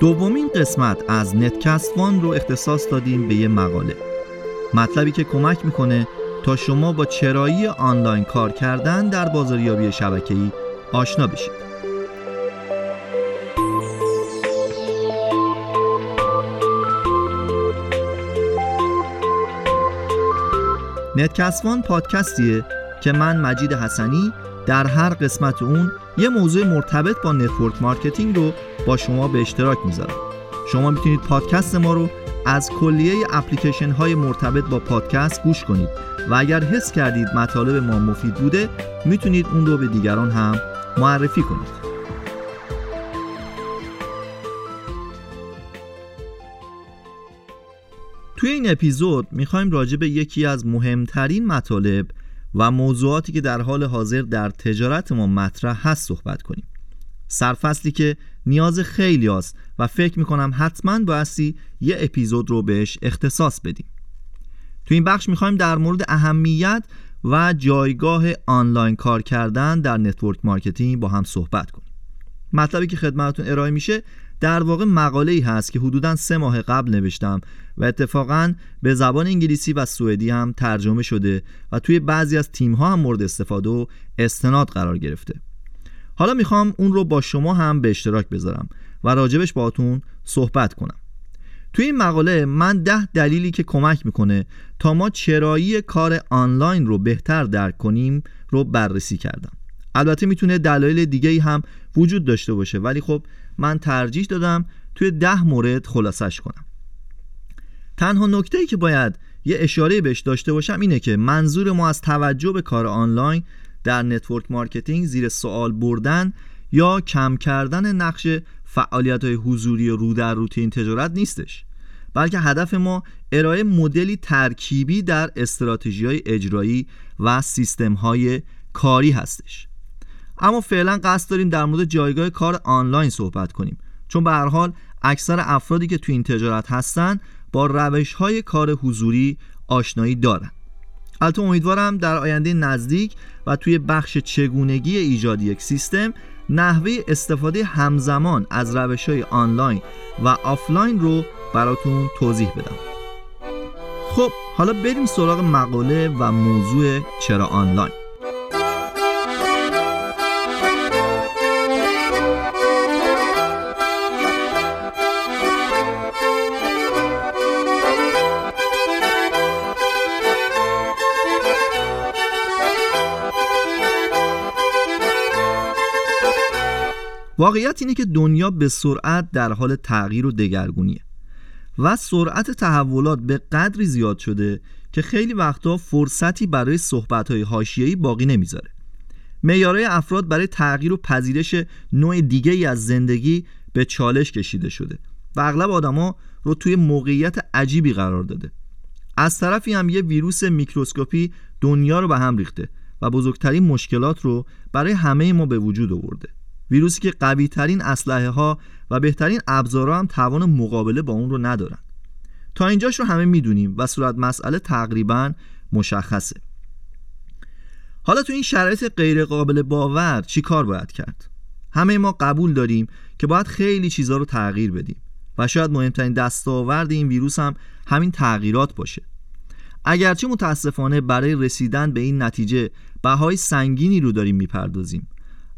دومین قسمت از نتکست وان رو اختصاص دادیم به یه مقاله. مطلبی که کمک می‌کنه تا شما با چرایی آنلاین کار کردن در بازاریابی شبکه‌ای آشنا بشید. نتکسوان پادکستیه که من مجید حسنی در هر قسمت اون یه موضوع مرتبط با network marketing رو با شما به اشتراک می‌ذارم. شما می‌تونید پادکست ما رو از کلیه اپلیکیشن های مرتبط با پادکست گوش کنید و اگر حس کردید مطالب ما مفید بوده می‌تونید اون رو به دیگران هم معرفی کنید. توی این اپیزود می‌خوایم راجع به یکی از مهمترین مطالب و موضوعاتی که در حال حاضر در تجارت ما مطرح هست صحبت کنیم. سرفصلی که نیاز خیلی هست و فکر می‌کنم حتما بایستی یه اپیزود رو بهش اختصاص بدیم. تو این بخش می‌خوایم در مورد اهمیت و جایگاه آنلاین کار کردن در network marketing با هم صحبت کنیم. مطلبی که خدمتتون ارائه میشه در واقع مقاله ای هست که حدودا سه ماه قبل نوشتم و اتفاقا به زبان انگلیسی و سوئدی هم ترجمه شده و توی بعضی از تیم ها هم مورد استفاده و استناد قرار گرفته. حالا می‌خوام اون رو با شما هم به اشتراک بذارم و راجبش باهاتون صحبت کنم. توی این مقاله من ده دلیلی که کمک می‌کنه تا ما چرایی کار آنلاین رو بهتر درک کنیم رو بررسی کردم. البته می‌تونه دلایل دیگه هم وجود داشته باشه. ولی خب من ترجیح دادم توی ده مورد خلاصش کنم. تنها نکته ای که باید یه اشاره بهش داشته باشم اینه که منظور ما از توجه به کار آنلاین در network marketing زیر سوال بردن یا کم کردن نقش فعالیت های حضوری رو در روتین تجارت نیستش بلکه هدف ما ارائه مدلی ترکیبی در استراتژی های اجرایی و سیستم های کاری هستش. اما فعلا قصد داریم در مورد جایگاه کار آنلاین صحبت کنیم. چون به هر حال اکثر افرادی که تو این تجارت هستن با روش های کار حضوری آشنایی دارن. البته امیدوارم در آینده نزدیک و توی بخش چگونگی ایجاد یک سیستم نحوه استفاده همزمان از روش های آنلاین و آفلاین رو براتون توضیح بدم. خب حالا بریم سراغ مقاله و موضوع چرا آنلاین. واقعیت اینه که دنیا به سرعت در حال تغییر و دگرگونیه و سرعت تحولات به قدری زیاد شده که خیلی وقتا فرصتی برای صحبت‌های حاشیه‌ای باقی نمی‌ذاره. معیارهای افراد برای تغییر و پذیرش نوع دیگه ای از زندگی به چالش کشیده شده و اغلب آدما رو توی موقعیت عجیبی قرار داده. از طرفی هم یه ویروس میکروسکوپی دنیا رو به هم ریخته و بزرگترین مشکلات رو برای همه ما به وجود آورده. ویروسی که قوی ترین اسلحه ها و بهترین ابزارها هم توان مقابله با اون رو ندارن. تا اینجاش رو همه می‌دونیم و صورت مسئله تقریبا مشخصه. حالا تو این شرایط غیر قابل باور چی کار باید کرد؟ همه ما قبول داریم که باید خیلی چیزها رو تغییر بدیم و شاید مهمترین دستاورد این ویروس هم همین تغییرات باشه. اگرچه متاسفانه برای رسیدن به این نتیجه بهای سنگینی رو داریم می‌پردازیم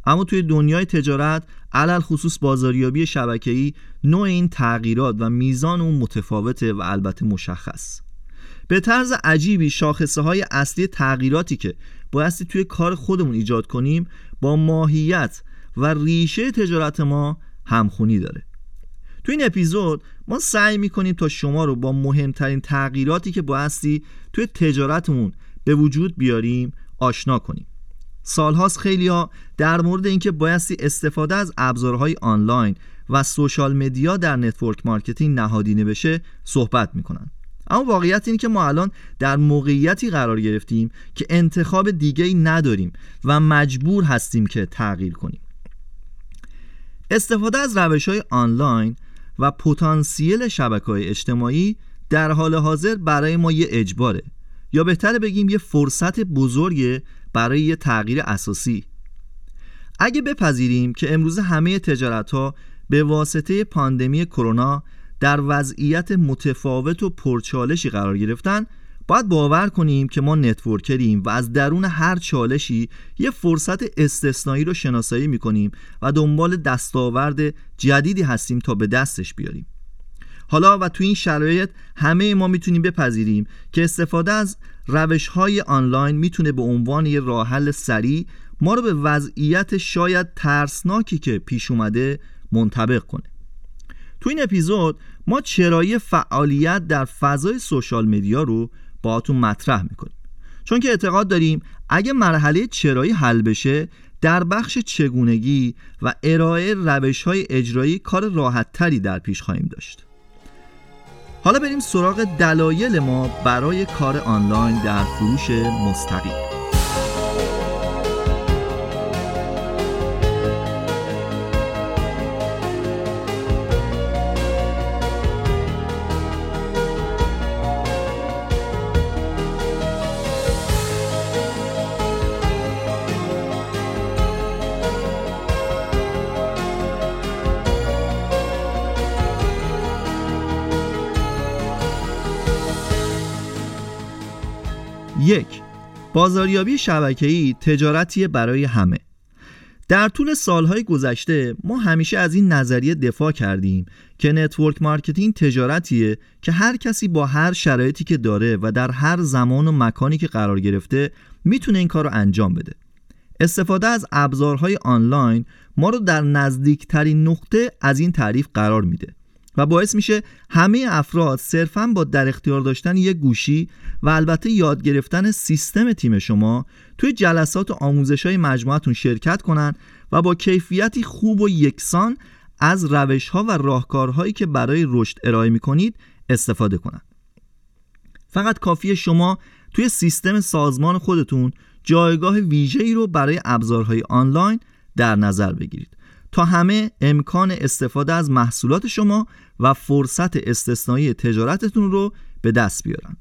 اما توی دنیای تجارت علل خصوص بازاریابی شبکه‌ای نوع این تغییرات و میزان اون متفاوته و البته مشخص. به طرز عجیبی شاخصه های اصلی تغییراتی که بایستی توی کار خودمون ایجاد کنیم با ماهیت و ریشه تجارت ما همخونی داره. تو این اپیزود ما سعی می‌کنیم تا شما رو با مهمترین تغییراتی که بایستی توی تجارتمون به وجود بیاریم آشنا کنیم. سالهاست خیلی ها در مورد اینکه بایستی استفاده از ابزارهای آنلاین و social media در network marketing نهادینه بشه صحبت می‌کنن. اما واقعیت اینه که ما الان در موقعیتی قرار گرفتیم که انتخاب دیگه ای نداریم و مجبور هستیم که تغییر کنیم. استفاده از روش های آنلاین و پتانسیل شبکه های اجتماعی در حال حاضر برای ما یه اجباره. یا بهتر بگیم یه فرصت بزرگه برای یه تغییر اساسی. اگه بپذیریم که امروز همه تجارت ها به واسطه پاندمی کرونا در وضعیت متفاوت و پرچالشی قرار گرفتن باید باور کنیم که ما networker یم و از درون هر چالشی یه فرصت استثنایی رو شناسایی می‌کنیم و دنبال دستاورد جدیدی هستیم تا به دستش بیاریم. حالا و تو این شرایط همه ما می‌تونیم بپذیریم که استفاده از روش های آنلاین می‌تونه به عنوان یه راه حل سریع ما رو به وضعیت شاید ترسناکی که پیش اومده منطبق کنه. تو این اپیزود ما چرایی فعالیت در فضای سوشال مدیا رو باهاتون مطرح می‌کنیم. چون که اعتقاد داریم اگه مرحله چرایی حل بشه در بخش چگونگی و ارائه روش های اجرایی کار راحت تری در پیش خواهیم داشت. حالا بریم سراغ دلایل ما برای کار آنلاین در فروش مستقیم. یک بازاریابی شبکه‌ای تجارتی برای همه. در طول سالهای گذشته ما همیشه از این نظریه دفاع کردیم که network marketing تجارتیه که هر کسی با هر شرایطی که داره و در هر زمان و مکانی که قرار گرفته می‌تونه این کار رو انجام بده. استفاده از ابزارهای آنلاین ما رو در نزدیکترین نقطه از این تعریف قرار میده و باعث میشه همه افراد صرفا با در اختیار داشتن یک گوشی و البته یاد گرفتن سیستم تیم شما توی جلسات و آموزش های مجموعتون شرکت کنن و با کیفیتی خوب و یکسان از روش ها و راهکارهایی که برای رشد ارائه می‌کنید استفاده کنند. فقط کافی شما توی سیستم سازمان خودتون جایگاه ویژه‌ای رو برای ابزارهای آنلاین در نظر بگیرید تا همه امکان استفاده از محصولات شما و فرصت استثنایی تجارتتون رو به دست بیارن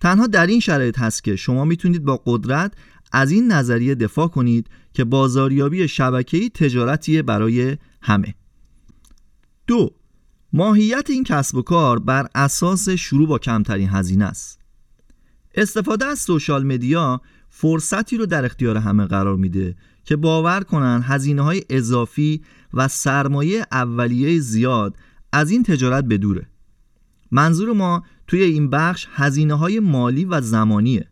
تنها در این شرایط هست که شما می‌تونید با قدرت از این نظریه دفاع کنید که بازاریابی شبکه‌ای تجارتی برای همه. دو ماهیت این کسب و کار بر اساس شروع با کمترین هزینه است. استفاده از سوشال مدیا فرصتی رو در اختیار همه قرار میده که باور کنن هزینه های اضافی و سرمایه اولیه زیاد از این تجارت بدوره منظور ما توی این بخش هزینه های مالی و زمانیه.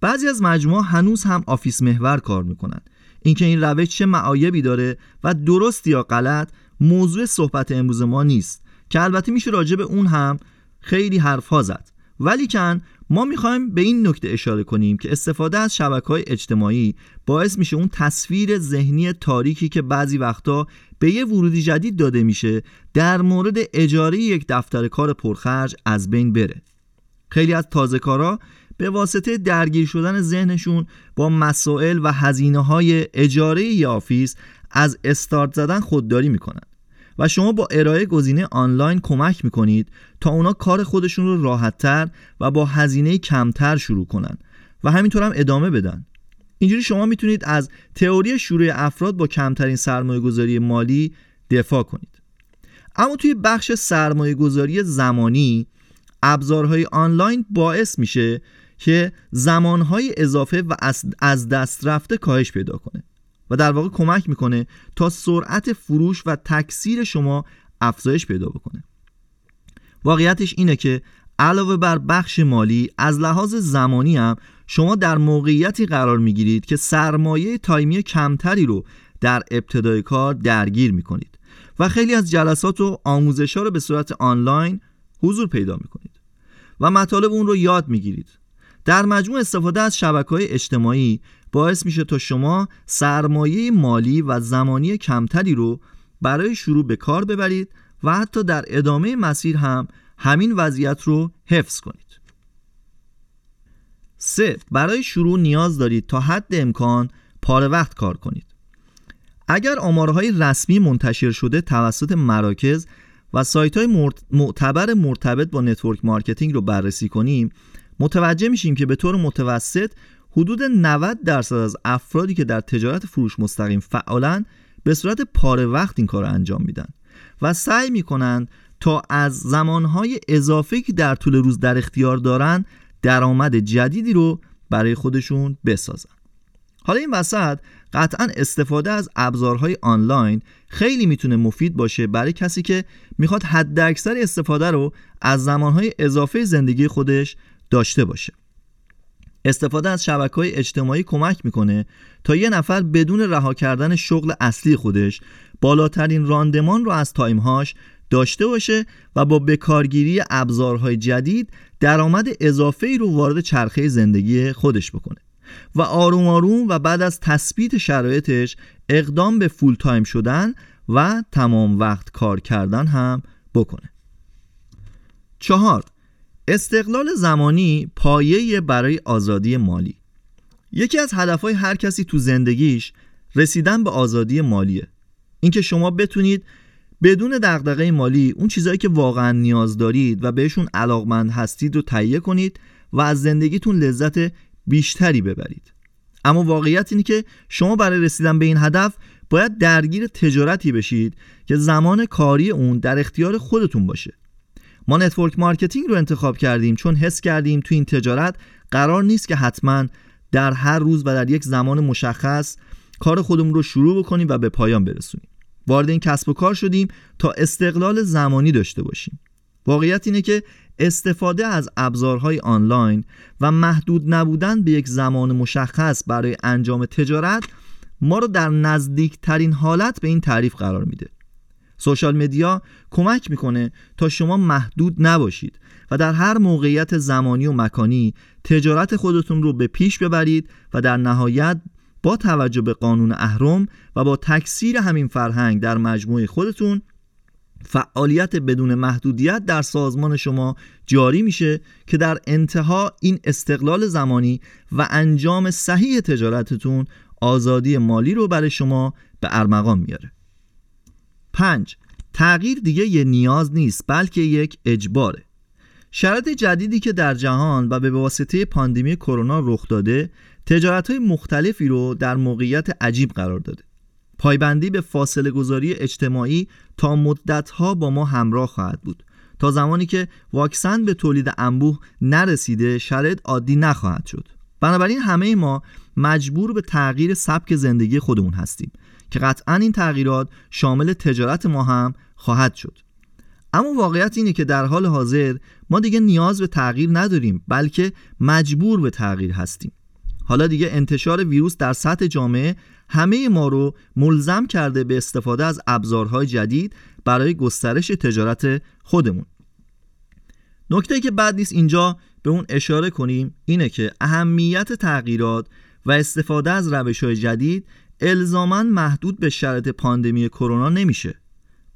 بعضی از مجموعه هنوز هم آفیس محور کار می‌کنن. اینکه این روش چه معایبی داره و درست یا غلط موضوع صحبت امروز ما نیست که البته میشه راجع به اون هم خیلی حرف ها زد ولیکن ما می‌خوایم به این نکته اشاره کنیم که استفاده از شبکه های اجتماعی باعث میشه اون تصویر ذهنی تاریکی که بعضی وقتا به یه ورودی جدید داده میشه در مورد اجاره یک دفتر کار پرخرج از بین بره. خیلی از تازه کارا به واسطه درگیر شدن ذهنشون با مسائل و هزینه های اجاره یا office از استارت زدن خودداری می‌کنن. و شما با ارائه گزینه آنلاین کمک می‌کنید تا اونا کار خودشون رو راحتتر و با هزینه کمتر شروع کنن و همینطور هم ادامه بدن. اینجوری شما می‌تونید از تئوری شروع افراد با کمترین سرمایه گذاری مالی دفاع کنید. اما توی بخش سرمایه گذاری زمانی ابزارهای آنلاین باعث میشه که زمانهای اضافه و از دست رفته کاهش پیدا کنه و در واقع کمک می‌کنه تا سرعت فروش و تکثیر شما افزایش پیدا بکنه. واقعیتش اینه که علاوه بر بخش مالی از لحاظ زمانی هم شما در موقعیتی قرار می‌گیرید که سرمایه تایمی کمتری رو در ابتدای کار درگیر می‌کنید و خیلی از جلسات و آموزش ها رو به صورت آنلاین حضور پیدا می‌کنید و مطالب اون رو یاد می‌گیرید. در مجموع استفاده از شبکه های اجتماعی باعث میشه تا شما سرمایه مالی و زمانی کمتری رو برای شروع به کار ببرید و حتی در ادامه مسیر هم همین وضعیت رو حفظ کنید. سه برای شروع نیاز دارید تا حد امکان پاره وقت کار کنید. اگر آمارهای رسمی منتشر شده توسط مراکز و سایت های معتبر مرتبط با network marketing رو بررسی کنیم متوجه میشیم که به طور متوسط حدود 90 درصد از افرادی که در تجارت فروش مستقیم فعالن به صورت پاره وقت این کار رو انجام میدن و سعی می‌کنند تا از زمانهای اضافه که در طول روز در اختیار دارن درآمد جدیدی رو برای خودشون بسازن. حالا این وسط قطعا استفاده از ابزارهای آنلاین خیلی می‌تونه مفید باشه برای کسی که می‌خواد حد اکثر استفاده رو از زمانهای اضافه زندگی خودش داشته باشه. استفاده از شبکه های اجتماعی کمک می‌کنه تا یه نفر بدون رها کردن شغل اصلی خودش بالاترین راندمان رو از تایمهاش داشته باشه و با بکارگیری ابزارهای جدید درآمد اضافه ای رو وارد چرخه زندگی خودش بکنه و آروم آروم و بعد از تثبیت شرایطش اقدام به full time شدن و تمام وقت کار کردن هم بکنه. چهار استقلال زمانی پایه برای آزادی مالی. یکی از هدفهای هر کسی تو زندگیش رسیدن به آزادی مالیه. اینکه شما بتونید بدون دغدغه مالی اون چیزهایی که واقعا نیاز دارید و بهشون علاقمند هستید رو تهیه کنید و از زندگیتون لذت بیشتری ببرید. اما واقعیت اینه که شما برای رسیدن به این هدف باید درگیر تجارتی بشید که زمان کاری اون در اختیار خودتون باشه. ما network marketing رو انتخاب کردیم چون حس کردیم تو این تجارت قرار نیست که حتما در هر روز و در یک زمان مشخص کار خودمون رو شروع بکنیم و به پایان برسونیم. وارد این کسب و کار شدیم تا استقلال زمانی داشته باشیم. واقعیت اینه که استفاده از ابزارهای آنلاین و محدود نبودن به یک زمان مشخص برای انجام تجارت ما رو در نزدیکترین حالت به این تعریف قرار میده. سوشال مدیا کمک می‌کنه تا شما محدود نباشید و در هر موقعیت زمانی و مکانی تجارت خودتون رو به پیش ببرید و در نهایت با توجه به قانون اهرم و با تکثیر همین فرهنگ در مجموعه خودتون فعالیت بدون محدودیت در سازمان شما جاری میشه که در انتها این استقلال زمانی و انجام صحیح تجارتتون آزادی مالی رو برای شما به ارمغان میاره 5. تغییر دیگه یه نیاز نیست بلکه یک اجباره شرط جدیدی که در جهان و به واسطه پاندمی کرونا رخ داده تجارت های مختلفی رو در موقعیت عجیب قرار داده. پایبندی به فاصله گذاری اجتماعی تا مدتها با ما همراه خواهد بود. تا زمانی که واکسن به تولید انبوه نرسیده شرط عادی نخواهد شد. بنابراین همه ما مجبور به تغییر سبک زندگی خودمون هستیم که قطعا این تغییرات شامل تجارت ما هم خواهد شد. اما واقعیت اینه که در حال حاضر ما دیگه نیاز به تغییر نداریم بلکه مجبور به تغییر هستیم. حالا دیگه انتشار ویروس در سطح جامعه همه ما رو ملزم کرده به استفاده از ابزارهای جدید برای گسترش تجارت خودمون. نکته که بعد نیست اینجا به اون اشاره کنیم اینه که اهمیت تغییرات و استفاده از روش های جدید الزاما محدود به شرط پاندمی کرونا نمیشه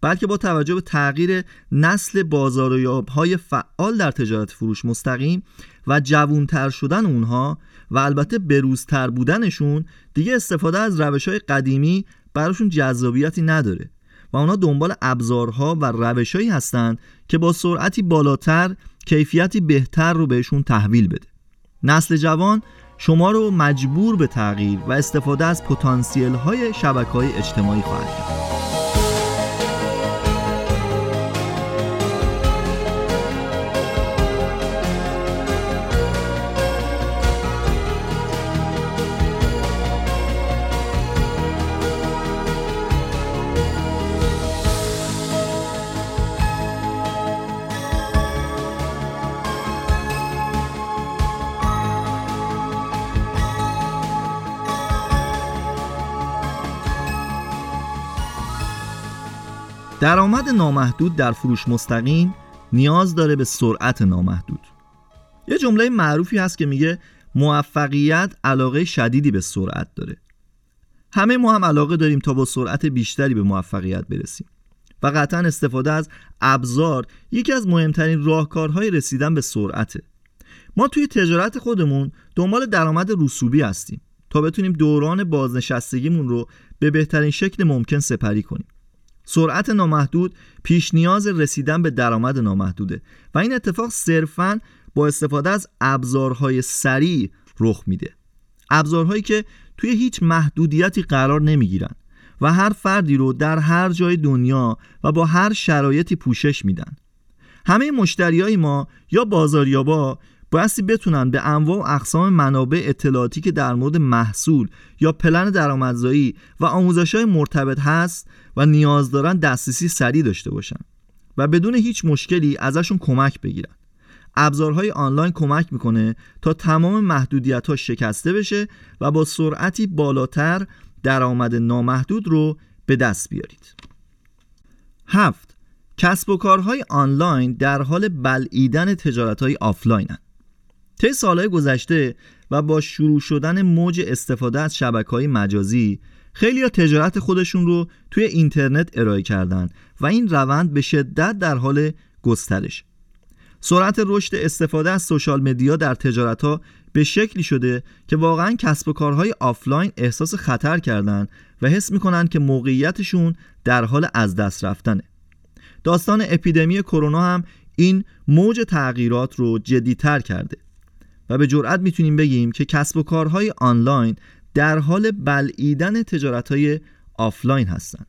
بلکه با توجه به تغییر نسل بازار های فعال در تجارت فروش مستقیم و جوونتر شدن اونها و البته بروزتر بودنشون دیگه استفاده از روش های قدیمی براشون جذابیتی نداره و اونا دنبال ابزارها و روشهایی هستند که با سرعتی بالاتر کیفیتی بهتر رو بهشون تحویل بده. نسل جوان شما رو مجبور به تغییر و استفاده از پتانسیل های شبکه های اجتماعی خواهد کرد. درآمد نامحدود در فروش مستقیم نیاز داره به سرعت نامحدود. یه جمله معروفی هست که میگه موفقیت علاقه شدیدی به سرعت داره. همه ما هم علاقه داریم تا با سرعت بیشتری به موفقیت برسیم. و قطعا استفاده از ابزار یکی از مهمترین راهکارهای رسیدن به سرعته. ما توی تجارت خودمون دنبال درآمد رسوبی هستیم تا بتونیم دوران بازنشستگیمون رو به بهترین شکل ممکن سپری کنیم. سرعت نامحدود پیش نیاز رسیدن به درآمد نامحدوده و این اتفاق صرفا با استفاده از ابزارهای سریع رخ میده. ابزارهایی که توی هیچ محدودیتی قرار نمی‌گیرن و هر فردی رو در هر جای دنیا و با هر شرایطی پوشش میدن. همه مشتری های ما یا بازاریابا بایستی بتونن به انواع و اقسام منابع اطلاعاتی که در مورد محصول یا پلن درآمدزایی و آموزش های مرتبط هست و نیاز دارن دسترسی سریع داشته باشن و بدون هیچ مشکلی ازشون کمک بگیرن ابزارهای آنلاین کمک می‌کنه تا تمام محدودیت ها شکسته بشه و با سرعتی بالاتر درآمد نامحدود رو به دست بیارید هفت کسب و کارهای آنلاین در حال بلعیدن تجارت های آفلاینن. طی سالهای گذشته و با شروع شدن موج استفاده از شبکه های مجازی خیلی ها تجارت خودشون رو توی اینترنت ارائه کردن و این روند به شدت در حال گسترش. سرعت رشد استفاده از social media در تجارت ها به شکلی شده که واقعا کسب و کارهای آفلاین احساس خطر کردن و حس می‌کنن که موقعیتشون در حال از دست رفتنه. داستان اپیدمی کرونا هم این موج تغییرات رو جدیتر کرده. و به جرئت می‌تونیم بگیم که کسب و کارهای آنلاین در حال بلعیدن تجارت های آفلاین هستند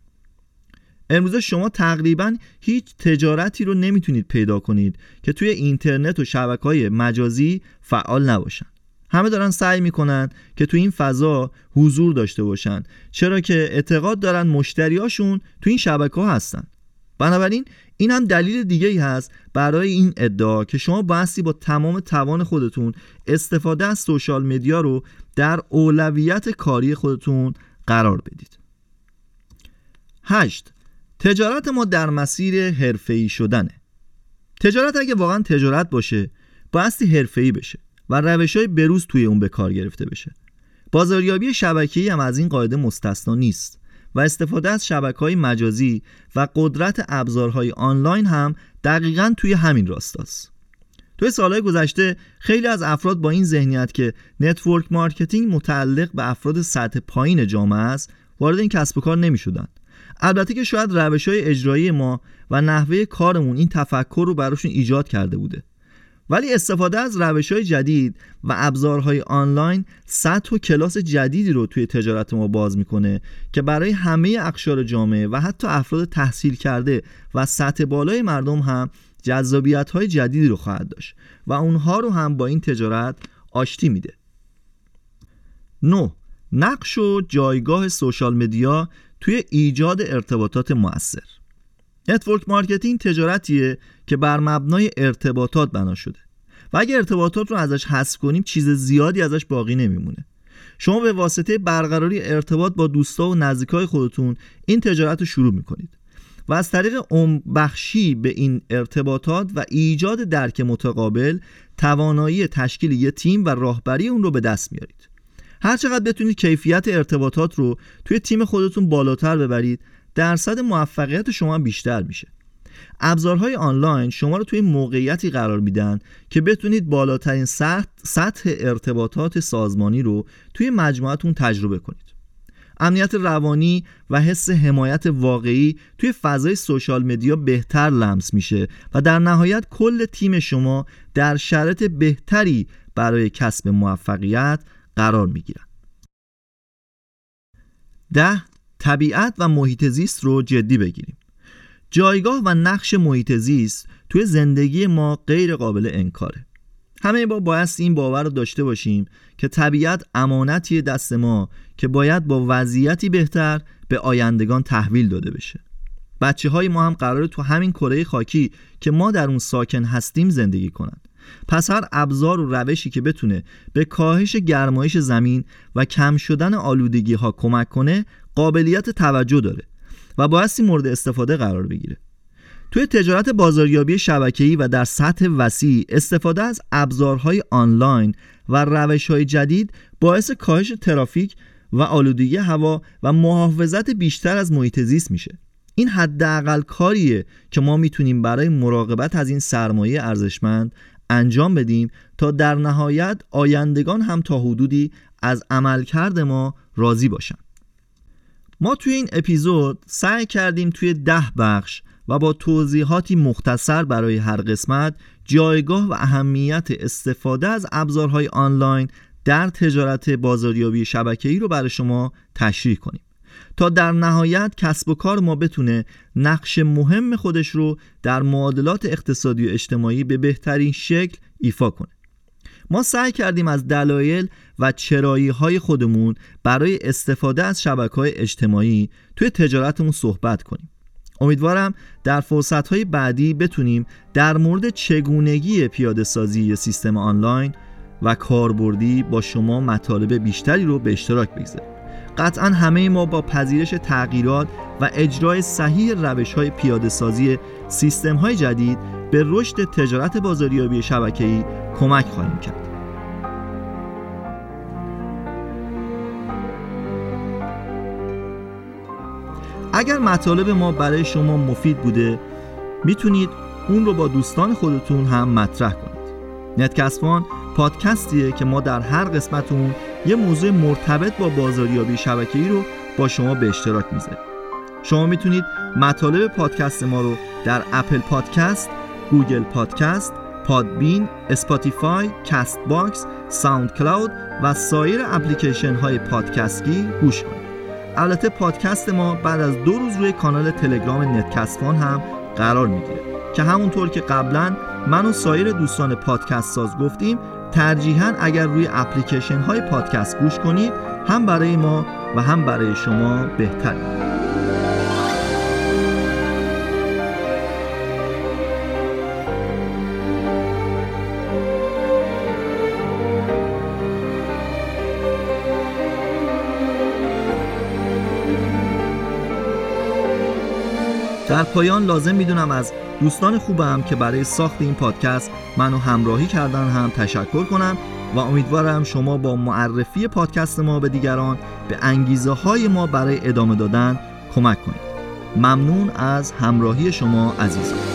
امروزه شما تقریبا هیچ تجارتی رو نمی‌تونید پیدا کنید که توی اینترنت و شبکه های مجازی فعال نباشن. همه دارن سعی می‌کنن که توی این فضا حضور داشته باشن. چرا که اعتقاد دارن مشتریاشون توی این شبکه ها هستن. بنابراین این هم دلیل دیگه ای هست برای این ادعا که شما بایستی با تمام توان خودتون استفاده از سوشال مدیا رو در اولویت کاری خودتون قرار بدید. 8 تجارت ما در مسیر حرفه‌ای شدنه. تجارت اگه واقعا تجارت باشه بایستی حرفه‌ای بشه و روش های بروز توی اون به کار گرفته بشه. بازاریابی شبکه‌ای هم از این قاعده مستثنا نیست. و استفاده از شبکه های مجازی و قدرت ابزارهای آنلاین هم دقیقا توی همین راستاست توی سالهای گذشته خیلی از افراد با این ذهنیت که network marketing متعلق به افراد سطح پایین جامعه است وارد این کسب و کار نمی شدن. البته که شاید روش های اجرایی ما و نحوه کارمون این تفکر رو براشون ایجاد کرده بوده ولی استفاده از روش های جدید و ابزارهای آنلاین سطح و کلاس جدیدی رو توی تجارت ما باز می‌کنه که برای همه اقشار جامعه و حتی افراد تحصیل کرده و سطح بالای مردم هم جذابیت های جدیدی رو خواهد داشت و اونها رو هم با این تجارت آشتی میده 9. نقش و جایگاه social media توی ایجاد ارتباطات مؤثر network marketing تجارتیه که بر مبنای ارتباطات بنا شده. و اگر ارتباطات رو ازش حذف کنیم چیز زیادی ازش باقی نمیمونه. شما به واسطه برقراری ارتباط با دوستا و نزدیکای خودتون این تجارت رو شروع می‌کنید. و از طریق بخشی به این ارتباطات و ایجاد درک متقابل توانایی تشکیل یه تیم و راهبری اون رو به دست میارید. هر چقدر بتونید کیفیت ارتباطات رو توی تیم خودتون بالاتر ببرید درصد موفقیت شما بیشتر میشه. ابزارهای آنلاین شما رو توی موقعیتی قرار میدن که بتونید بالاترین سطح ارتباطات سازمانی رو توی مجموعتون تجربه کنید. امنیت روانی و حس حمایت واقعی توی فضای سوشال مدیا بهتر لمس میشه و در نهایت کل تیم شما در شرط بهتری برای کسب موفقیت قرار می‌گیرن. ده طبیعت و محیط زیست رو جدی بگیریم. جایگاه و نقش محیط زیست توی زندگی ما غیر قابل انکاره. همه با باید این باور رو داشته باشیم که طبیعت امانتی دست ما که باید با وضعیتی بهتر به آیندگان تحویل داده بشه. بچه های ما هم قراره تو همین کره خاکی که ما در اون ساکن هستیم زندگی کنند پس هر ابزار و روشی که بتونه به کاهش گرمایش زمین و کم شدن آلودگی ها کمک کنه قابلیت توجه داره. و بایستی مورد استفاده قرار بگیره. توی تجارت بازاریابی شبکه‌ای و در سطح وسیع استفاده از ابزارهای آنلاین و روش‌های جدید باعث کاهش ترافیک و آلودگی هوا و محافظت بیشتر از محیط زیست میشه. این حداقل کاریه که ما می‌تونیم برای مراقبت از این سرمایه ارزشمند انجام بدیم تا در نهایت آیندگان هم تا حدودی از عملکرد ما راضی باشن. ما توی این اپیزود سعی کردیم توی ده بخش و با توضیحاتی مختصر برای هر قسمت جایگاه و اهمیت استفاده از ابزارهای آنلاین در تجارت بازاریابی شبکه‌ای رو برای شما تشریح کنیم. تا در نهایت کسب و کار ما بتونه نقش مهم خودش رو در معادلات اقتصادی و اجتماعی به بهترین شکل ایفا کنه. ما سعی کردیم از دلایل و چرایی های خودمون برای استفاده از شبکه های اجتماعی توی تجارتمون صحبت کنیم. امیدوارم در فرصت های بعدی بتونیم در مورد چگونگی پیاده سازی سیستم آنلاین و کاربردی با شما مطالب بیشتری رو به اشتراک بگذاریم. قطعا همه ما با پذیرش تغییرات و اجرای صحیح روش های پیاده سازی سیستم های جدید به رشد تجارت بازاریابی شبکه‌ای کمک خواهیم کرد. اگر مطالب ما برای شما مفید بوده می‌تونید اون رو با دوستان خودتون هم مطرح کنید. نتکسفان پادکستیه که ما در هر قسمت اون یه موضوع مرتبط با بازاریابی شبکه‌ای رو با شما به اشتراک می‌ذاریم. شما می‌تونید مطالب پادکست ما رو در Apple Podcast، Google Podcast، Podbean، Spotify، Castbox، SoundCloud و سایر اپلیکیشن های پادکستگیر گوش کنید. البته پادکست ما بعد از دو روز روی کانال تلگرام نتکستفان هم قرار می‌گیره که همونطور که قبلا من و سایر دوستان پادکست ساز گفتیم ترجیحاً اگر روی اپلیکیشن های پادکست گوش کنید هم برای ما و هم برای شما بهتر در پایان لازم می‌دونم از دوستان خوبم که برای ساخت این پادکست منو همراهی کردن هم تشکر کنم و امیدوارم شما با معرفی پادکست ما به دیگران به انگیزه های ما برای ادامه دادن کمک کنید. ممنون از همراهی شما عزیزان.